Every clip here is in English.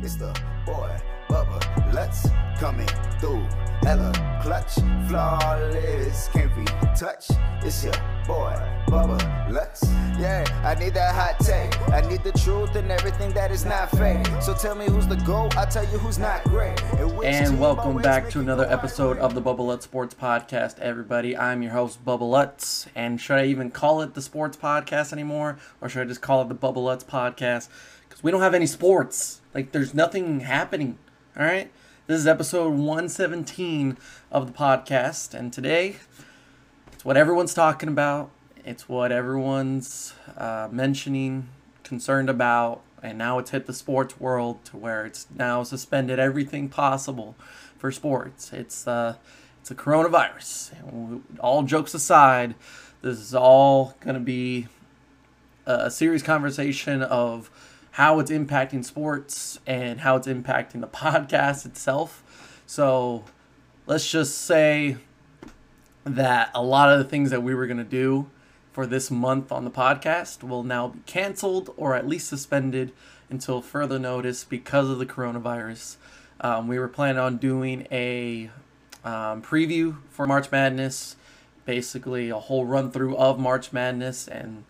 It's the boy, Bubba Lutz coming through. Hella clutch, flawless, can't be touched. It's your boy, Bubba Lutz. Yeah, I need that hot take. I need the truth and everything that is not fake. So tell me who's the GOAT, I'll tell you who's not great. which And welcome back to another episode of the Bubba Lutz Sports Podcast, everybody. I'm your host, Bubba Lutz. And should I even call it the Sports Podcast anymore? Or should I just call it the Bubba Lutz Podcast? Because we don't have any sports. Like, there's nothing happening. All right? This is episode 117 of the podcast. And today, it's what everyone's talking about. It's what everyone's uh, mentioning, concerned about, and now it's hit the sports world to where it's now suspended everything possible for sports. It's uh, it's the coronavirus. All jokes aside, this is all going to be a a serious conversation of how it's impacting sports and how it's impacting the podcast itself. So let's just say that a lot of the things that we were going to do for this month on the podcast will now be canceled or at least suspended until further notice because of the coronavirus. Um, we were planning on doing a um, preview for March Madness, basically a whole run through of March Madness and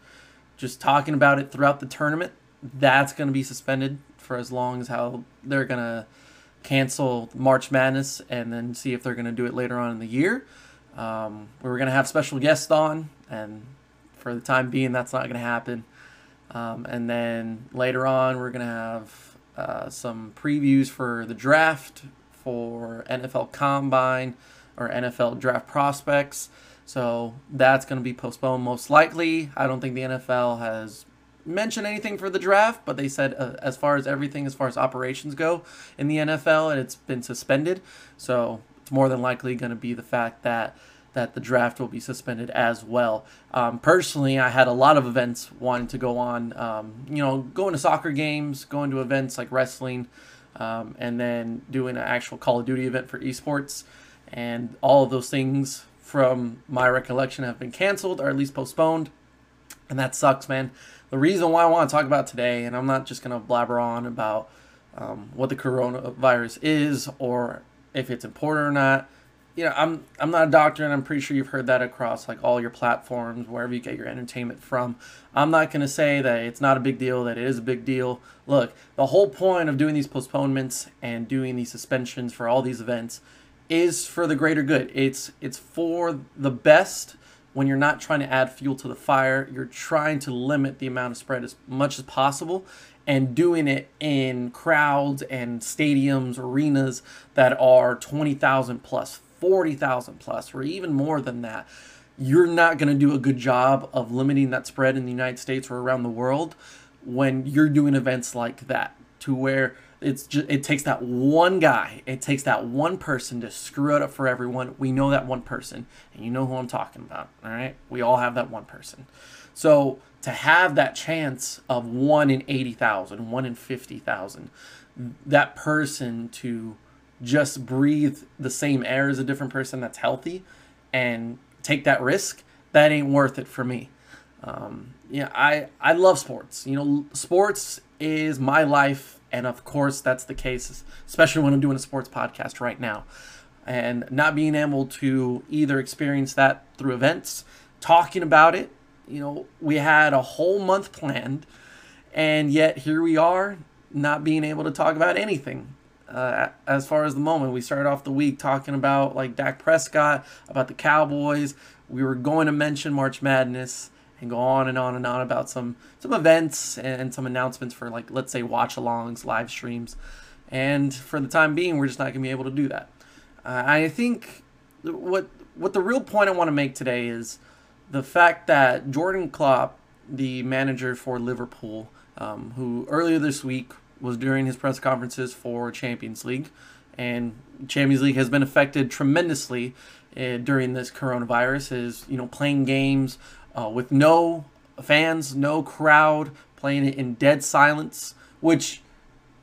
just talking about it throughout the tournament. That's going to be suspended for as long as how they're going to cancel March Madness and then see if they're going to do it later on in the year. Um, we were going to have special guests on, and for the time being, that's not going to happen. Um, and then later on, we're going to have uh, some previews for the draft, for NFL Combine, or NFL Draft Prospects. So that's going to be postponed most likely. I don't think the NFL has mentioned anything for the draft, but they said uh, as far as everything, as far as operations go in the NFL, and it's been suspended. So it's more than likely going to be the fact that that the draft will be suspended as well. Um, personally, I had a lot of events wanting to go on. Um, you know, going to soccer games, going to events like wrestling, um, and then doing an actual Call of Duty event for esports, and all of those things from my recollection have been canceled or at least postponed and that sucks, man. The reason why I want to talk about today, and I'm not just gonna blabber on about um, what the coronavirus is or if it's important or not. You know, I'm I'm not a doctor, and I'm pretty sure you've heard that across like all your platforms, wherever you get your entertainment from. I'm not gonna say that it's not a big deal, that it is a big deal. Look, the whole point of doing these postponements and doing these suspensions for all these events is for the greater good. It's it's for the best when you're not trying to add fuel to the fire, you're trying to limit the amount of spread as much as possible and doing it in crowds and stadiums, arenas that are 20,000 plus, 40,000 plus, or even more than that. You're not going to do a good job of limiting that spread in the United States or around the world when you're doing events like that to where it's just it takes that one guy it takes that one person to screw it up for everyone. We know that one person and you know who i'm talking about all right? We all have that one person. So to have that chance of one in 80000 one in 50000 that person to just breathe the same air as a different person that's healthy and take that risk that ain't worth it for me. Um, yeah, I I love sports. You know, sports is my life, and of course that's the case, especially when I'm doing a sports podcast right now, and not being able to either experience that through events, talking about it. You know, we had a whole month planned, and yet here we are, not being able to talk about anything. Uh, as far as the moment, we started off the week talking about like Dak Prescott, about the Cowboys. We were going to mention March Madness and go on and on and on about some some events and some announcements for like let's say watch alongs, live streams, and for the time being, we're just not gonna be able to do that. Uh, I think what what the real point I want to make today is the fact that Jurgen Klopp, the manager for Liverpool, um, who earlier this week was during his press conferences for Champions League, and Champions League has been affected tremendously uh, during this coronavirus. Is you know playing games uh, with no fans, no crowd, playing it in dead silence, which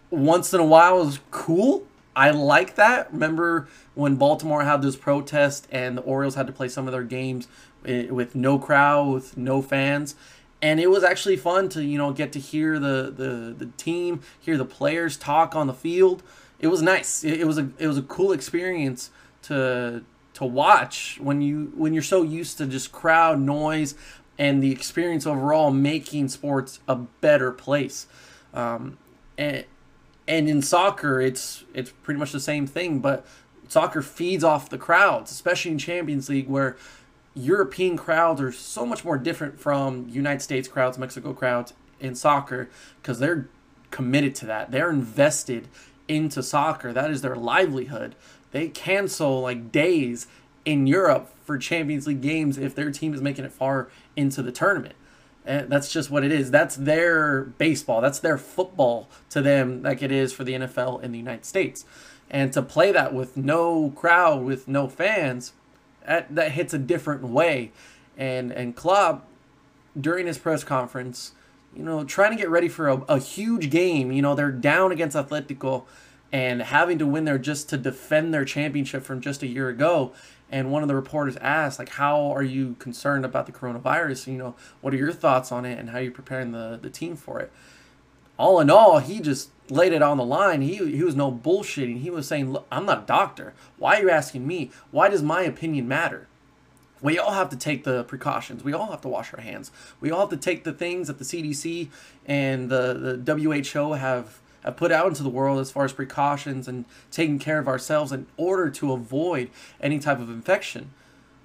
once in a while is cool. I like that. Remember when Baltimore had those protests and the Orioles had to play some of their games eh, with no crowd, with no fans, and it was actually fun to you know get to hear the the the team, hear the players talk on the field. It was nice. It, it was a it was a cool experience to to watch when you when you're so used to just crowd noise and the experience overall making sports a better place. Um, and and in soccer, it's it's pretty much the same thing, but soccer feeds off the crowds, especially in Champions League where European crowds are so much more different from United States crowds, Mexico crowds in soccer because they're committed to that. They're invested into soccer. That is their livelihood. They cancel like days in Europe for Champions League games if their team is making it far into the tournament. And that's just what it is. That's their baseball. That's their football to them, like it is for the NFL in the United States. And to play that with no crowd, with no fans, that, that hits a different way. And and Klopp, during his press conference, you know, trying to get ready for a, a huge game. You know, they're down against Atletico and having to win there just to defend their championship from just a year ago. And one of the reporters asked, like, how are you concerned about the coronavirus? You know, what are your thoughts on it and how are you preparing the, the team for it? All in all, he just laid it on the line. He, he was no bullshitting. He was saying, look, I'm not a doctor. Why are you asking me? Why does my opinion matter? We all have to take the precautions. We all have to wash our hands. We all have to take the things that the CDC and the, the WHO have have put out into the world as far as precautions and taking care of ourselves in order to avoid any type of infection.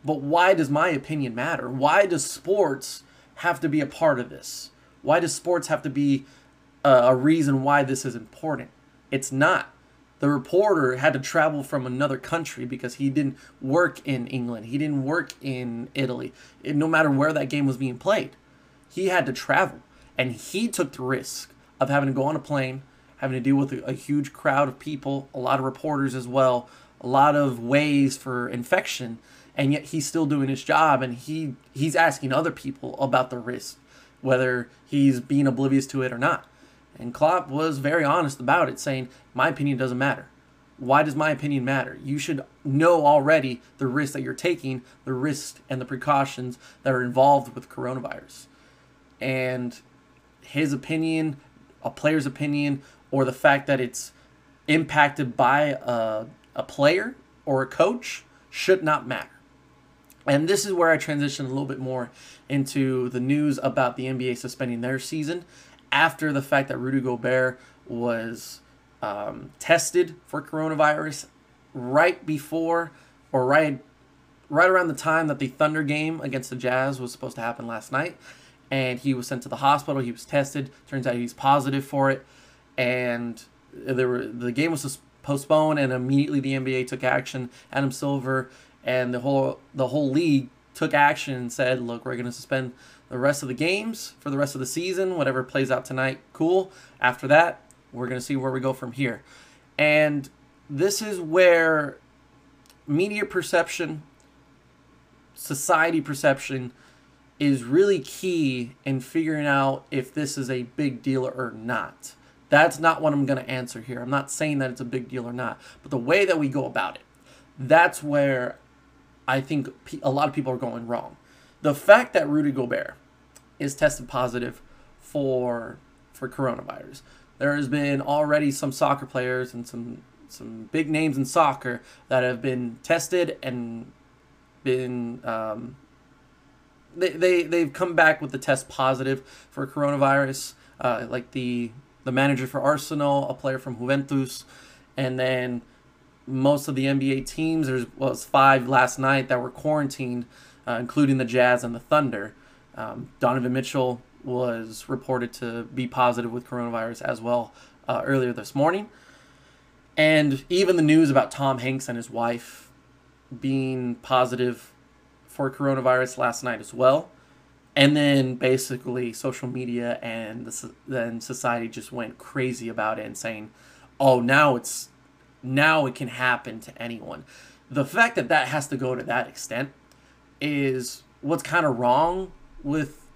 But why does my opinion matter? Why does sports have to be a part of this? Why does sports have to be a, a reason why this is important? It's not. The reporter had to travel from another country because he didn't work in England. He didn't work in Italy. Eh, no matter where that game was being played, he had to travel. And he took the risk of having to go on a plane, having to deal with a, a huge crowd of people, a lot of reporters as well, a lot of ways for infection, and yet he's still doing his job and he he's asking other people about the risk, whether he's being oblivious to it or not. And Klopp was very honest about it, saying, My opinion doesn't matter. Why does my opinion matter? You should know already the risk that you're taking, the risk and the precautions that are involved with coronavirus. And his opinion, a player's opinion, or the fact that it's impacted by a, a player or a coach should not matter. And this is where I transition a little bit more into the news about the NBA suspending their season after the fact that Rudy Gobert was um, tested for coronavirus right before or right right around the time that the Thunder game against the Jazz was supposed to happen last night. And he was sent to the hospital. He was tested. Turns out he's positive for it and there were the game was postponed, and immediately the NBA took action. Adam Silver and the whole the whole league took action and said, "Look, we're going to suspend the rest of the games for the rest of the season. Whatever plays out tonight, cool. After that, we're going to see where we go from here." And this is where media perception, society perception is really key in figuring out if this is a big deal or not. That's not what I'm going to answer here. I'm not saying that it's a big deal or not, but the way that we go about it, that's where I think a lot of people are going wrong. The fact that Rudy Gobert is tested positive for for coronavirus. There has been already some soccer players and some some big names in soccer that have been tested and been um, they, they they've come back with the test positive for coronavirus. Uh, like the the manager for Arsenal, a player from Juventus, and then most of the NBA teams. There was five last night that were quarantined, uh, including the Jazz and the Thunder. Um, Donovan Mitchell was reported to be positive with coronavirus as well uh, earlier this morning. And even the news about Tom Hanks and his wife being positive for coronavirus last night as well and then basically social media and the, then society just went crazy about it and saying oh now it's now it can happen to anyone. The fact that that has to go to that extent is what's kind of wrong with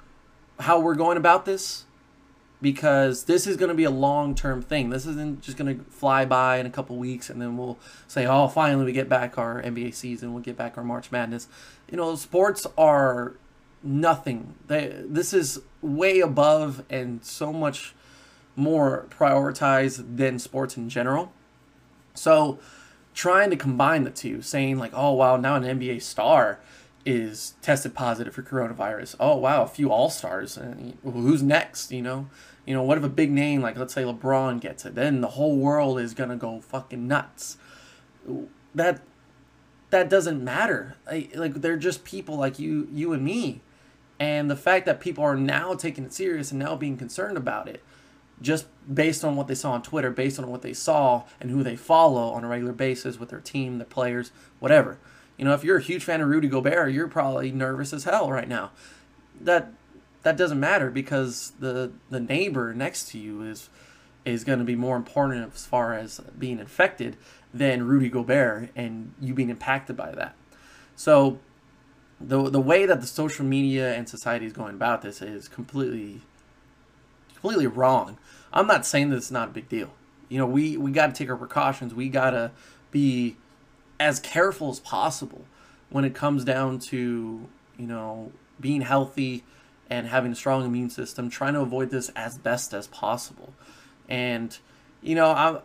how we're going about this because this is going to be a long-term thing. This isn't just going to fly by in a couple weeks and then we'll say oh finally we get back our nba season we'll get back our march madness. You know sports are nothing. They, this is way above and so much more prioritized than sports in general. So, trying to combine the two, saying like, "Oh wow, now an NBA star is tested positive for coronavirus. Oh wow, a few all stars. Who's next? You know, you know, what if a big name like let's say LeBron gets it? Then the whole world is gonna go fucking nuts. That that doesn't matter. Like, like they're just people like you, you and me, and the fact that people are now taking it serious and now being concerned about it, just based on what they saw on Twitter, based on what they saw and who they follow on a regular basis with their team, their players, whatever. You know, if you're a huge fan of Rudy Gobert, you're probably nervous as hell right now. That that doesn't matter because the the neighbor next to you is is going to be more important as far as being infected than Rudy Gobert and you being impacted by that. So the the way that the social media and society is going about this is completely completely wrong. I'm not saying that it's not a big deal. You know, we we got to take our precautions. We got to be as careful as possible when it comes down to, you know, being healthy and having a strong immune system, trying to avoid this as best as possible. And, you know, I'm,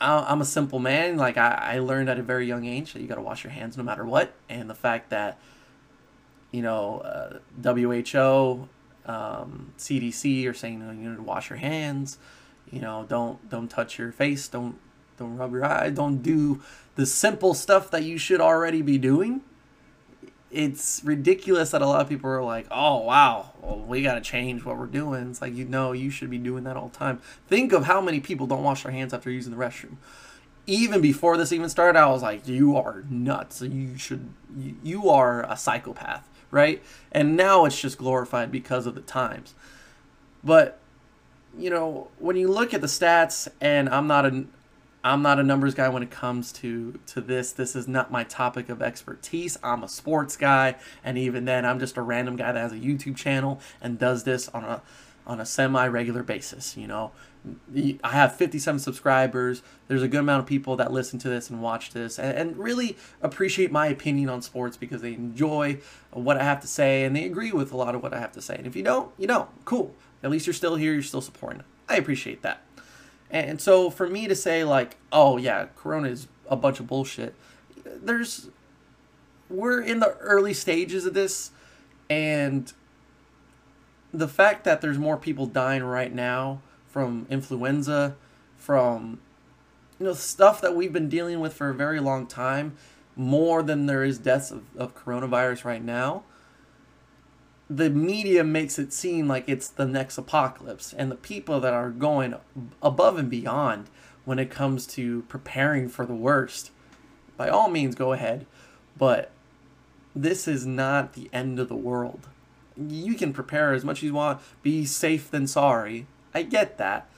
I'm a simple man. Like, I, I learned at a very young age that you got to wash your hands no matter what. And the fact that, you know, uh, WHO, um, CDC are saying you know, to wash your hands. You know, don't don't touch your face. Don't don't rub your eye. Don't do the simple stuff that you should already be doing it's ridiculous that a lot of people are like, "Oh wow, well, we got to change what we're doing." It's like you know you should be doing that all the time. Think of how many people don't wash their hands after using the restroom. Even before this even started, I was like, "You are nuts. You should. You, you are a psychopath, right?" And now it's just glorified because of the times. But you know, when you look at the stats, and I'm not a I'm not a numbers guy when it comes to to this. This is not my topic of expertise. I'm a sports guy, and even then, I'm just a random guy that has a YouTube channel and does this on a on a semi regular basis. You know, I have 57 subscribers. There's a good amount of people that listen to this and watch this and, and really appreciate my opinion on sports because they enjoy what I have to say and they agree with a lot of what I have to say. And if you don't, you don't. Cool. At least you're still here. You're still supporting. I appreciate that. And so for me to say like, oh yeah, Corona is a bunch of bullshit, there's we're in the early stages of this, and the fact that there's more people dying right now from influenza, from you know stuff that we've been dealing with for a very long time, more than there is deaths of, of coronavirus right now the media makes it seem like it's the next apocalypse and the people that are going above and beyond when it comes to preparing for the worst by all means go ahead. But this is not the end of the world. You can prepare as much as you want be safe than sorry. I get that.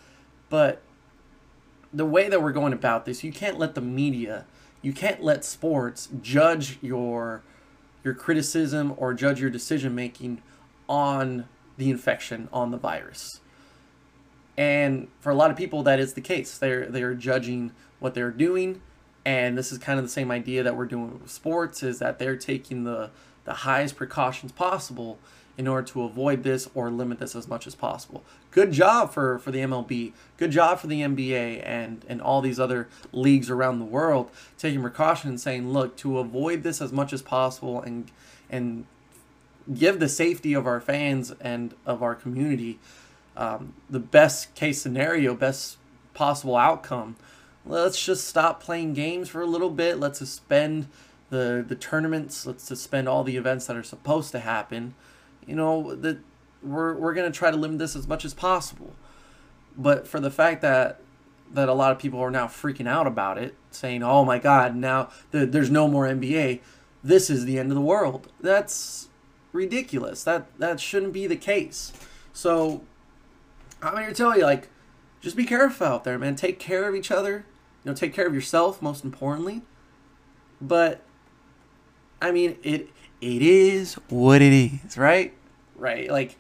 But the way that we're going about this you can't let the media you can't let sports judge your your criticism or judge your decision making on the infection, on the virus. And for a lot of people, that is the case. They're they're judging what they're doing, and this is kind of the same idea that we're doing with sports: is that they're taking the the highest precautions possible in order to avoid this or limit this as much as possible. Good job for, for the MLB. Good job for the NBA and, and all these other leagues around the world taking precautions saying, look, to avoid this as much as possible and and give the safety of our fans and of our community um, the best case scenario, best possible outcome. Let's just stop playing games for a little bit. Let's suspend the the tournaments. Let's suspend all the events that are supposed to happen you know that we're we're gonna try to limit this as much as possible. But for the fact that that a lot of people are now freaking out about it, saying, "Oh my God, now the, there's no more NBA. This is the end of the world." That's ridiculous. That that shouldn't be the case. So I'm here to tell you, like, just be careful out there, man. Take care of each other. You know, take care of yourself most importantly. But I mean, it it is what it is, right? Right. Like,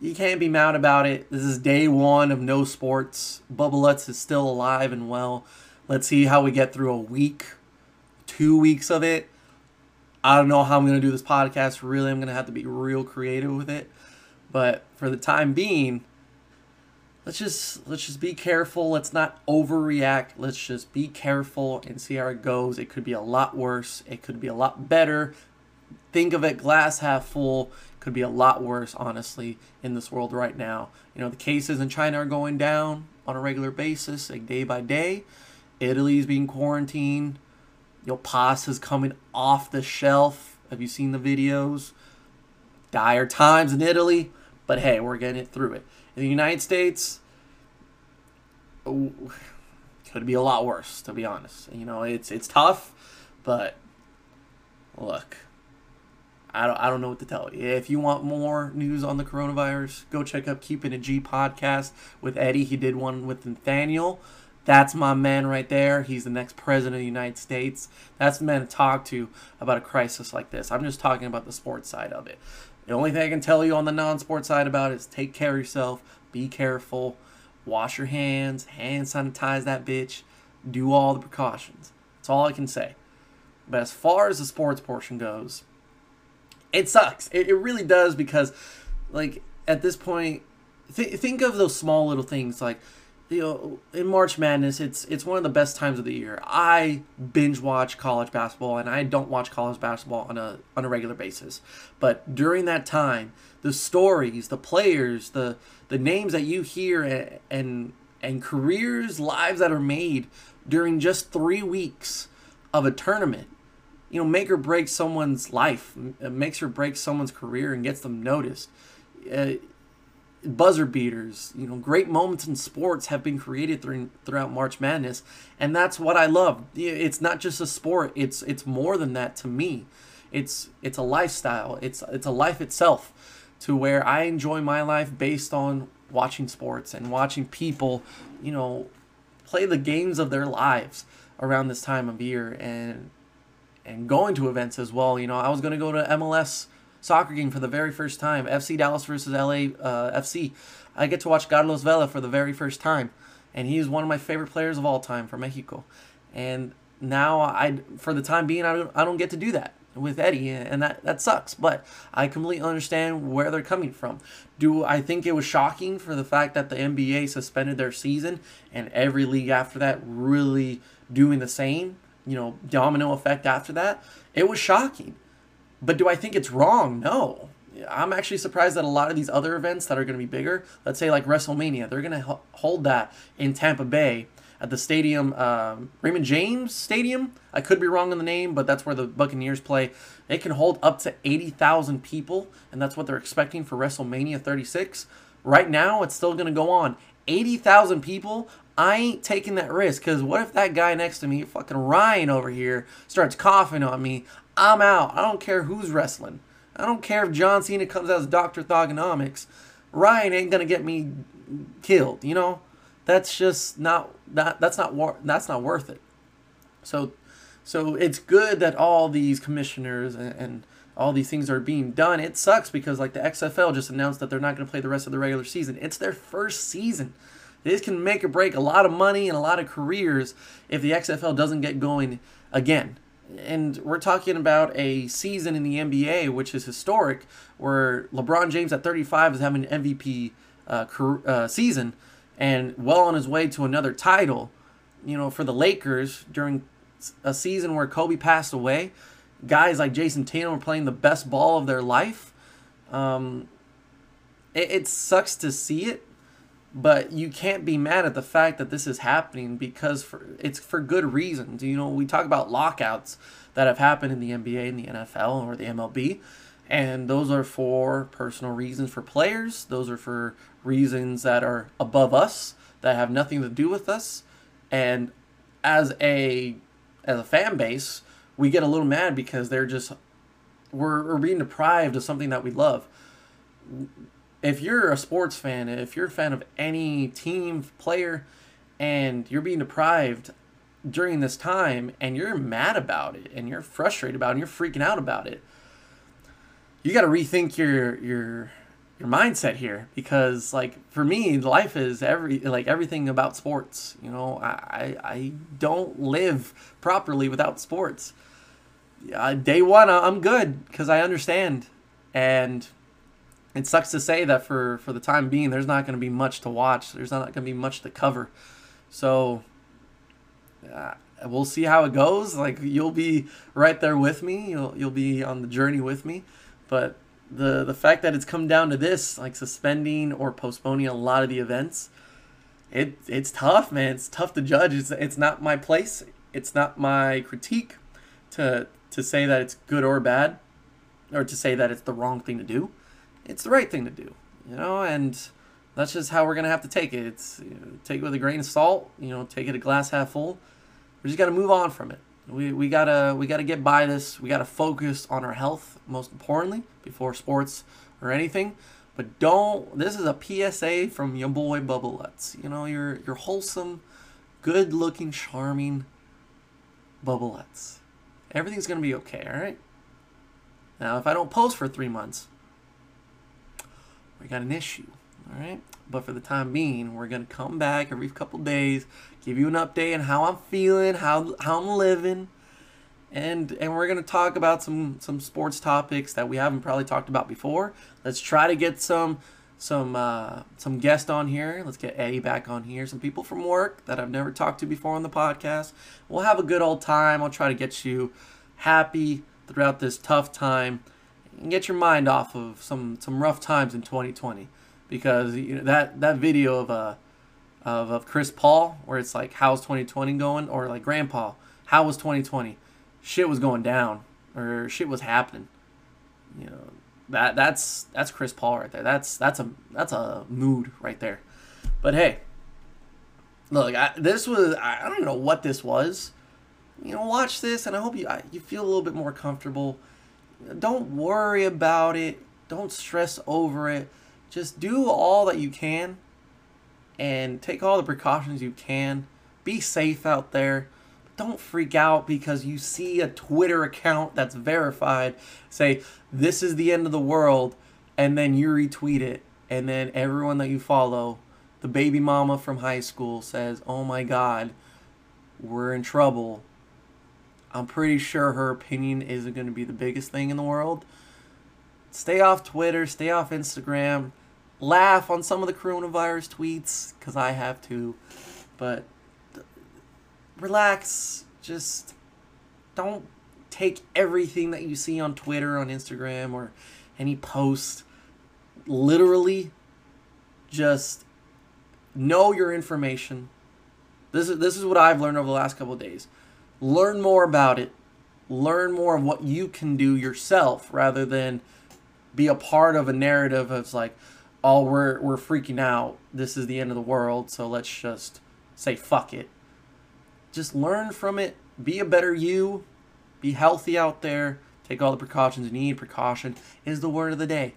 you can't be mad about it. This is day one of no sports. Bubba Lutz is still alive and well. Let's see how we get through a week, two weeks of it. I don't know how I'm gonna do this podcast. Really, I'm gonna have to be real creative with it. But for the time being, let's just let's just be careful. Let's not overreact. Let's just be careful and see how it goes. It could be a lot worse. It could be a lot better. Think of it glass half full. Could be a lot worse, honestly, in this world right now. You know, the cases in China are going down on a regular basis, like day by day. Italy's being quarantined. Your pasta is coming off the shelf. Have you seen the videos? Dire times in Italy, but hey, we're getting it through it. In the United States, could be a lot worse, to be honest. You know, it's it's tough, but look, I don't, I don't know what to tell you. If you want more news on the coronavirus, go check out Keeping a G podcast with Eddie. He did one with Nathaniel. That's my man right there. He's the next president of the United States. That's the man to talk to about a crisis like this. I'm just talking about the sports side of it. The only thing I can tell you on the non-sports side about it is take care of yourself, be careful, wash your hands, hand sanitize that bitch, do all the precautions. That's all I can say. But as far as the sports portion goes, it sucks. It, it really does because, like, at this point, th- think of those small little things like you know, in March Madness, it's it's one of the best times of the year. I binge watch college basketball, and I don't watch college basketball on a on a regular basis. But during that time, the stories, the players, the the names that you hear, and and, and careers, lives that are made during just three weeks of a tournament, you know, make or break someone's life, makes or breaks someone's career, and gets them noticed. Uh, buzzer beaters, you know, great moments in sports have been created through, throughout March Madness, and that's what I love. It's not just a sport; it's it's more than that to me. It's it's a lifestyle. It's it's a life itself, to where I enjoy my life based on watching sports and watching people, you know, play the games of their lives around this time of year and and going to events as well. You know, I was going to go to MLS soccer game for the very first time. FC Dallas versus LA uh, FC. I get to watch Carlos Vela for the very first time, and he is one of my favorite players of all time for Mexico. And now I, for the time being, I don't, I don't get to do that with Eddie, and that that sucks. But I completely understand where they're coming from. Do I think it was shocking for the fact that the NBA suspended their season and every league after that really doing the same? You know, domino effect after that. It was shocking but do I think it's wrong? No. I'm actually surprised that a lot of these other events that are going to be bigger, let's say like WrestleMania, they're going to hold that in Tampa Bay at the stadium, um, Raymond James Stadium. I could be wrong on the name, but that's where the Buccaneers play. They can hold up to 80,000 people, and that's what they're expecting for WrestleMania 36. Right now, it's still going to go on. 80,000 people, I ain't taking that risk because what if that guy next to me, fucking Ryan over here, starts coughing on me? I'm out. I don't care who's wrestling. I don't care if John Cena comes out as Dr. Thuganomics. Ryan ain't gonna get me killed. You know, that's just not that that's not that's not worth it. So, so it's good that all these commissioners and, and all these things are being done. It sucks because like the XFL just announced that they're not to play the rest of the regular season. It's their first season. This can make or break a lot of money and a lot of careers if the XFL doesn't get going again and we're talking about a season in the NBA which is historic, where LeBron James at 35 is having an MVP uh, career, uh, season and well on his way to another title. You know, for the Lakers during a season where Kobe passed away, guys like Jayson Tatum are playing the best ball of their life. Um, it, it sucks to see it, but you can't be mad at the fact that this is happening because for it's for good reasons. You know, we talk about lockouts that have happened in the NBA and the NFL or the MLB, and those are for personal reasons for players. Those are for reasons that are above us that have nothing to do with us. And as a as a fan base, we get a little mad because they're just we're, we're being deprived of something that we love if you're a sports fan, if you're a fan of any team player, and you're being deprived during this time, and you're mad about it, and you're frustrated about it, and you're freaking out about it, you got to rethink your your your mindset here because like for me life is every like everything about sports you know? I i don't live properly without sports. Uh, day one, I'm good because I understand, and it sucks to say that for for the time being, there's not going to be much to watch. There's not going to be much to cover, so uh, we'll see how it goes. Like you'll be right there with me. You'll you'll be on the journey with me, but the the fact that it's come down to this, like suspending or postponing a lot of the events, it it's tough, man. It's tough to judge. It's it's not my place. It's not my critique to to say that it's good or bad, or to say that it's the wrong thing to do. It's the right thing to do, you know, and that's just how we're gonna have to take it. It's you know, take it with a grain of salt. You know, take it a glass half full. We just gotta move on from it. We, we gotta we gotta get by this. We gotta focus on our health most importantly before sports or anything. But don't. This is a PSA from your boy Bubba Lutz. You know, you're you're wholesome, good-looking, charming Bubba Lutz. Everything's gonna be okay. All right. Now, if I don't post for three months, we got an issue. All right. But for the time being, we're gonna come back every couple days, give you an update on how I'm feeling, how how I'm living, and and we're gonna talk about some some sports topics that we haven't probably talked about before. Let's try to get some some uh, some guests on here. Let's get Eddie back on here. Some people from work that I've never talked to before on the podcast. We'll have a good old time. I'll try to get you happy throughout this tough time get your mind off of some some rough times in 2020 because you know that that video of uh of, of Chris Paul where it's like how's 2020 going? or like grandpa how was 2020 shit was going down or shit was happening. You know that that's that's Chris Paul right there. That's that's a that's a mood right there. But hey look I, this was I, I don't know what this was. You know watch this and I hope you I, you feel a little bit more comfortable don't worry about it don't stress over it just do all that you can and take all the precautions you can. Be safe out there. Don't freak out because you see a Twitter account that's verified say, This is the end of the world, and then you retweet it, and then everyone that you follow, the baby mama from high school, says, Oh my god, we're in trouble. I'm pretty sure her opinion isn't going to be the biggest thing in the world. Stay off Twitter, stay off Instagram laugh on some of the coronavirus tweets because I have to, but relax. Just don't take everything that you see on Twitter, on Instagram, or any post literally. Just know your information. This is this is what I've learned over the last couple days. Learn more about it. Learn more of what you can do yourself rather than be a part of a narrative of like, oh, we're we're freaking out. This is the end of the world, so let's just say fuck it. Just learn from it. Be a better you. Be healthy out there. Take all the precautions you need. Precaution is the word of the day.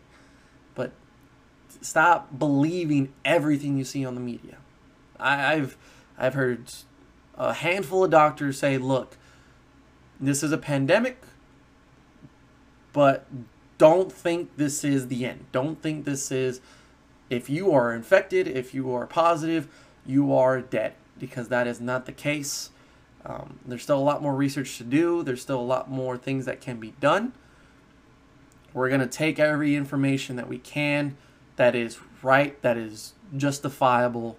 But stop believing everything you see on the media. I, I've I've heard a handful of doctors say, look, this is a pandemic, but don't think this is the end. Don't think this is, if you are infected, if you are positive, you are dead, because that is not the case. Um, there's still a lot more research to do, there's still a lot more things that can be done. We're going to take every information that we can that is right, that is justifiable,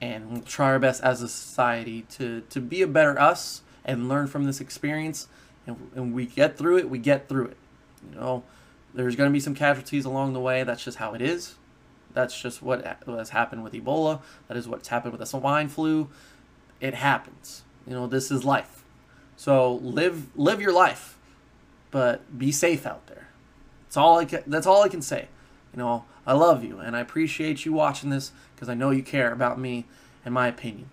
and we'll try our best as a society to, to be a better us and learn from this experience. And, and we get through it, we get through it. You know, there's going to be some casualties along the way. That's just how it is. That's just what has happened with Ebola. That is what's happened with the swine flu. It happens. You know, this is life. So live live your life, but be safe out there. That's all I can, that's all I can say. You know, I love you and I appreciate you watching this because I know you care about me and my opinion.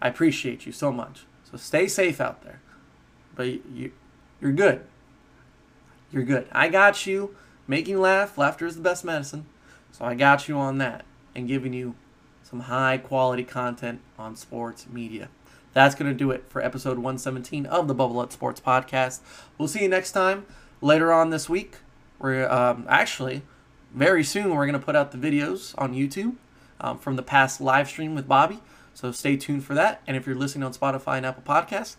I appreciate you so much. So stay safe out there. But you, you're good you're good. I got you. Making laugh. Laughter is the best medicine. So I got you on that and giving you some high quality content on sports media. That's going to do it for episode 117 of the Bubba Lutz Sports Podcast. We'll see you next time later on this week. We're um, actually very soon we're going to put out the videos on YouTube um, from the past live stream with Bobby. So stay tuned for that. And if you're listening on Spotify and Apple Podcasts,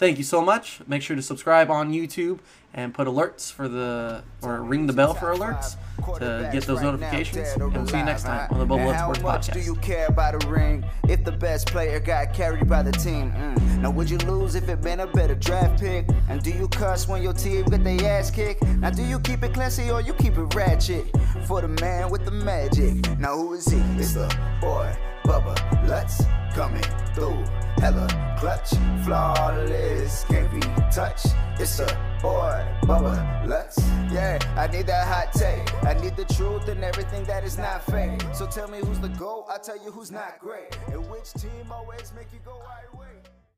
thank you so much. Make sure to subscribe on YouTube and put alerts for the or ring the bell for alerts to get those notifications. And we'll see you next time on the Bubble Sports How much Podcast. do you care about a ring if the best player got carried by the team? Mm. Now would you lose if it been a better draft pick? And do you cuss when your team get their ass kicked? Now do you keep it classy or you keep it ratchet? For the man with the magic. Now who is he? It's the boy Bubba Lutz coming through. Hella clutch, flawless, can't be touched. It's a boy Bubba Lutz. Yeah, I need that hot take. I need the truth and everything that is not fake. So tell me who's the GOAT, I'll tell you who's not great. And which team always make you go right way.